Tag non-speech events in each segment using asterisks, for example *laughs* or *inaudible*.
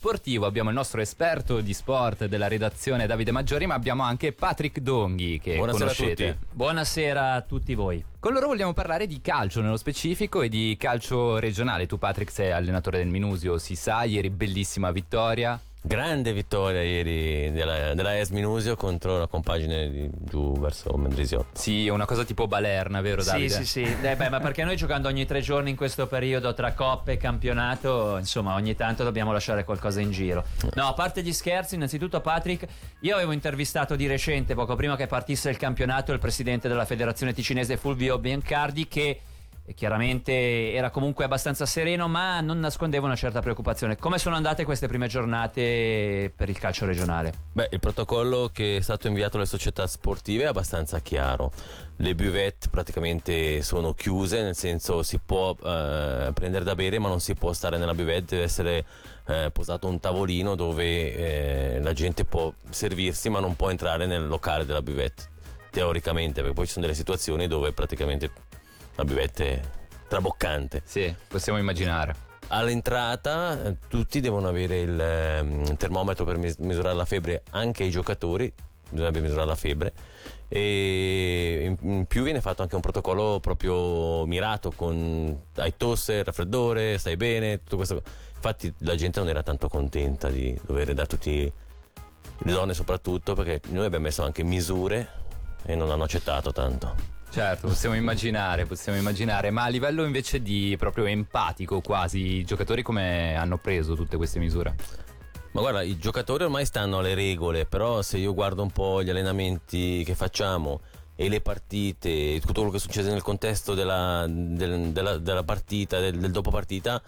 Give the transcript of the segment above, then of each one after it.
sportivo abbiamo il nostro esperto di sport della redazione Davide Maggiori, ma abbiamo anche Patrick Donghi che Buonasera conoscete. a tutti. Buonasera a tutti voi. Con loro vogliamo parlare di calcio nello specifico e di calcio regionale. Tu Patrick sei allenatore del Minusio, si sa, ieri bellissima vittoria. Grande vittoria ieri della, della ES Minusio contro la compagine di giù verso Mendrisio. Sì, una cosa tipo balerna, vero Sì, Davide? sì, sì. Eh, beh, ma perché noi giocando ogni tre giorni in questo periodo tra coppe e campionato, insomma, ogni tanto dobbiamo lasciare qualcosa in giro. No, a parte gli scherzi, innanzitutto Patrick, io avevo intervistato di recente, poco prima che partisse il campionato, il presidente della federazione ticinese Fulvio Biancardi che chiaramente era comunque abbastanza sereno, ma non nascondeva una certa preoccupazione. Come sono andate queste prime giornate per il calcio regionale? Beh, il protocollo che è stato inviato alle società sportive è abbastanza chiaro. Le buvette praticamente sono chiuse, nel senso si può eh, prendere da bere ma non si può stare nella buvette, deve essere eh, posato un tavolino dove eh, la gente può servirsi ma non può entrare nel locale della buvette. Teoricamente, perché poi ci sono delle situazioni dove praticamente la buvette è traboccante. Sì, possiamo immaginare. All'entrata tutti devono avere il ehm, termometro per mis- misurare la febbre, anche i giocatori bisogna misurare la febbre e in, in più viene fatto anche un protocollo proprio mirato con hai tosse, raffreddore, stai bene, tutto questo. Infatti la gente non era tanto contenta di dover dare tutti le donne soprattutto perché noi abbiamo messo anche misure e non hanno accettato tanto. Certo, possiamo immaginare, possiamo immaginare, ma a livello invece di proprio empatico quasi, i giocatori come hanno preso tutte queste misure? Ma guarda, i giocatori ormai stanno alle regole, però se io guardo un po' gli allenamenti che facciamo e le partite, tutto quello che succede nel contesto della, del- della- della partita, del, del dopo partita,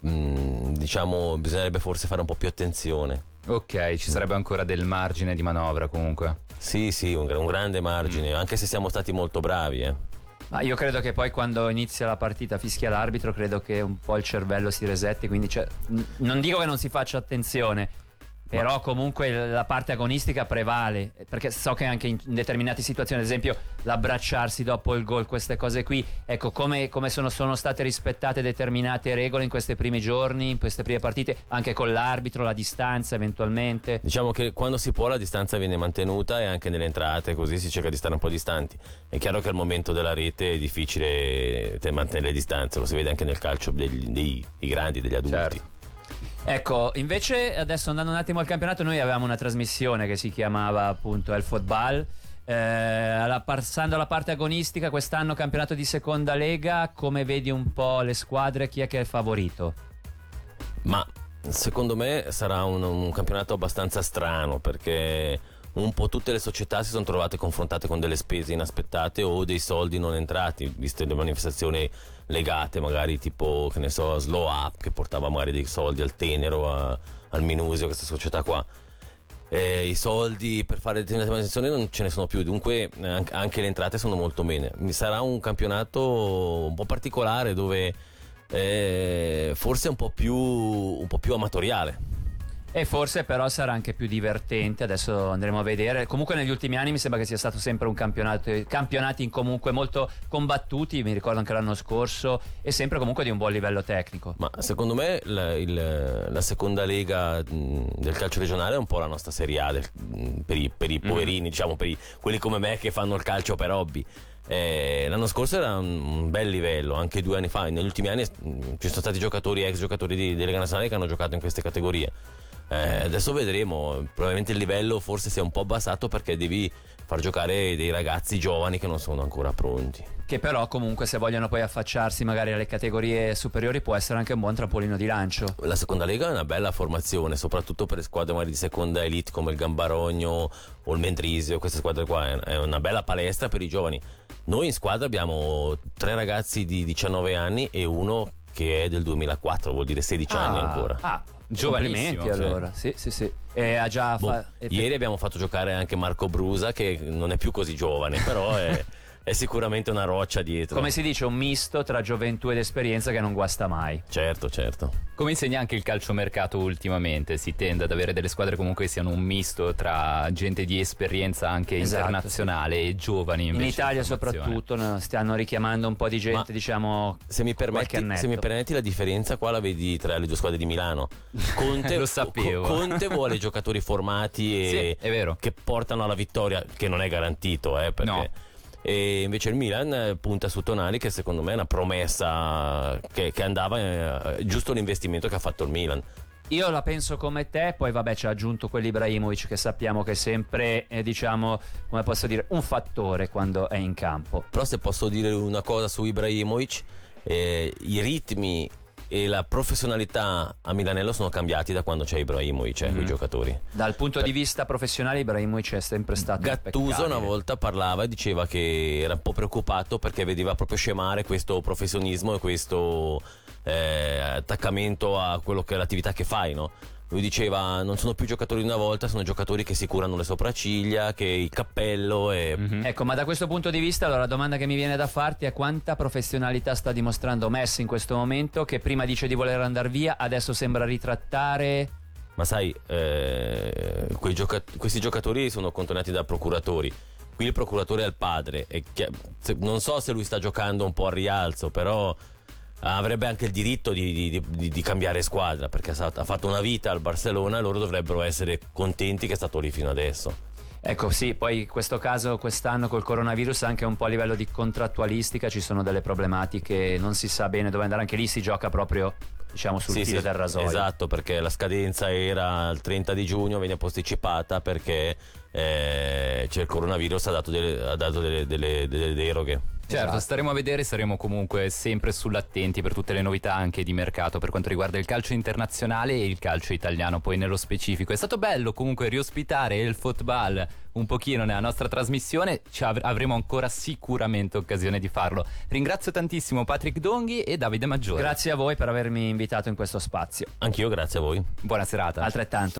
mh, diciamo bisognerebbe forse fare un po' più attenzione. Ok, ci sarebbe ancora del margine di manovra comunque. Sì, sì, un, un grande margine, anche se siamo stati molto bravi. Eh. Ma io credo che poi quando inizia la partita fischia l'arbitro, credo che un po' il cervello si resetti, quindi c'è- n- non dico che non si faccia attenzione, però comunque la parte agonistica prevale, perché so che anche in determinate situazioni, ad esempio l'abbracciarsi dopo il gol, queste cose qui, ecco come, come sono, sono state rispettate determinate regole in questi primi giorni, in queste prime partite, anche con l'arbitro, la distanza eventualmente. Diciamo che quando si può la distanza viene mantenuta e anche nelle entrate, così si cerca di stare un po' distanti. È chiaro che al momento della rete è difficile te- mantenere le distanze, lo si vede anche nel calcio dei grandi, degli adulti. Certo. Ecco, invece adesso andando un attimo al campionato, noi avevamo una trasmissione che si chiamava appunto El Football. Eh, passando alla parte agonistica, quest'anno campionato di seconda lega, come vedi un po' le squadre, chi è che è il favorito? Ma secondo me sarà un, un campionato abbastanza strano perché un po' tutte le società si sono trovate confrontate con delle spese inaspettate o dei soldi non entrati, viste le manifestazioni legate, magari tipo, che ne so, Slow Up che portava magari dei soldi al Tenero, a- al Minusio, questa società qua. Eh, I soldi per fare determinate manifestazioni non ce ne sono più, dunque eh, anche- le entrate sono molto. Mi sarà un campionato un po' particolare dove eh, forse un po' più, un po' più amatoriale. E forse però sarà anche più divertente, adesso andremo a vedere. Comunque negli ultimi anni mi sembra che sia stato sempre un campionato, campionati comunque molto combattuti, mi ricordo anche l'anno scorso, e sempre comunque di un buon livello tecnico. Ma secondo me la, il- la seconda lega del calcio regionale è un po' la nostra Serie A del- per, i, per i poverini, diciamo, per i- quelli come me che fanno il calcio per hobby. Eh, l'anno scorso era un, bel livello, anche due anni fa. Negli ultimi anni ci sono stati giocatori, ex giocatori di, di Lega Nazionale che hanno giocato in queste categorie. Eh, adesso vedremo, probabilmente il livello forse si è un po' abbassato perché devi far giocare dei ragazzi giovani che non sono ancora pronti. Che però comunque se vogliono poi affacciarsi magari alle categorie superiori può essere anche un buon trampolino di lancio. La seconda lega è una bella formazione, soprattutto per le squadre magari di seconda elite come il Gambarogno o il Mendrisio, queste squadre qua è- una bella palestra per i giovani. Noi in squadra abbiamo tre ragazzi di 19 anni e uno che è del 2004, vuol dire 16 anni ancora. Ah, Giovanissimo, allora. Sì, sì, sì. E ha già Boh, fa- ieri abbiamo fatto giocare anche Marco Brusa che non è più così giovane, però è, *laughs* è sicuramente una roccia dietro. Come si dice, un misto tra gioventù ed esperienza che non guasta mai. Certo, certo. Come insegna anche il calciomercato ultimamente, si tende ad avere delle squadre comunque che siano un misto tra gente di esperienza anche Esatto, internazionale e giovani. In invece Italia di formazione. soprattutto no, stanno richiamando un po' di gente, Ma diciamo... Se mi, permetti, se mi permetti la differenza qua la vedi tra le due squadre di Milano. Conte, *laughs* Lo sapevo. Co- Conte vuole giocatori formati e Sì, è vero. che portano alla vittoria, che non è garantito, eh, perché... No. E invece il Milan punta su Tonali che secondo me è una promessa che, che andava eh, giusto l'investimento che ha fatto il Milan. Io la penso come te, poi vabbè ci ha aggiunto quell'Ibrahimovic che sappiamo che è sempre, eh, diciamo, come posso dire, un fattore quando è in campo. Però se posso dire una cosa su Ibrahimovic, eh, i ritmi e la professionalità a Milanello sono cambiati da quando c'è Ibrahimovic, eh, Mm. quei giocatori. Dal punto di vista professionale Ibrahimovic è sempre stato Gattuso una volta parlava e diceva che era un po' preoccupato perché vedeva proprio scemare questo professionismo e questo eh, attaccamento a quello che è l'attività che fai, no? Lui diceva non sono più giocatori di una volta, sono giocatori che si curano le sopracciglia, che il cappello e... Mhm. Ecco, ma da questo punto di vista, allora la domanda che mi viene da farti è quanta professionalità sta dimostrando Messi in questo momento, che prima dice di voler andare via, adesso sembra ritrattare. Ma sai, eh, quei gioca- questi giocatori sono contornati da procuratori. Qui il procuratore è il padre. e chi- non so se lui sta giocando un po' al rialzo, però avrebbe anche il diritto di, di- di- di cambiare squadra perché ha fatto una vita al Barcellona e loro dovrebbero essere contenti che è stato lì fino adesso. Ecco, sì, poi in questo caso quest'anno col coronavirus anche un po' a livello di contrattualistica ci sono delle problematiche, non si sa bene dove andare, anche lì si gioca proprio, diciamo, sul Sì, filo sì, del rasoio. Esatto, perché la scadenza era il 30 di giugno, viene posticipata perché eh, c'è il coronavirus, ha dato delle, ha dato delle- delle- delle deroghe. Certo, Esatto. staremo a vedere, saremo comunque sempre sull'attenti per tutte le novità anche di mercato per quanto riguarda il calcio internazionale e il calcio italiano poi nello specifico. È stato bello comunque riospitare il football un pochino nella nostra trasmissione, ci av- avremo ancora sicuramente occasione di farlo. Ringrazio tantissimo Patrick Donghi e Davide Maggiore. Grazie a voi per avermi invitato in questo spazio. Anch'io, grazie a voi. Buona serata. Altrettanto.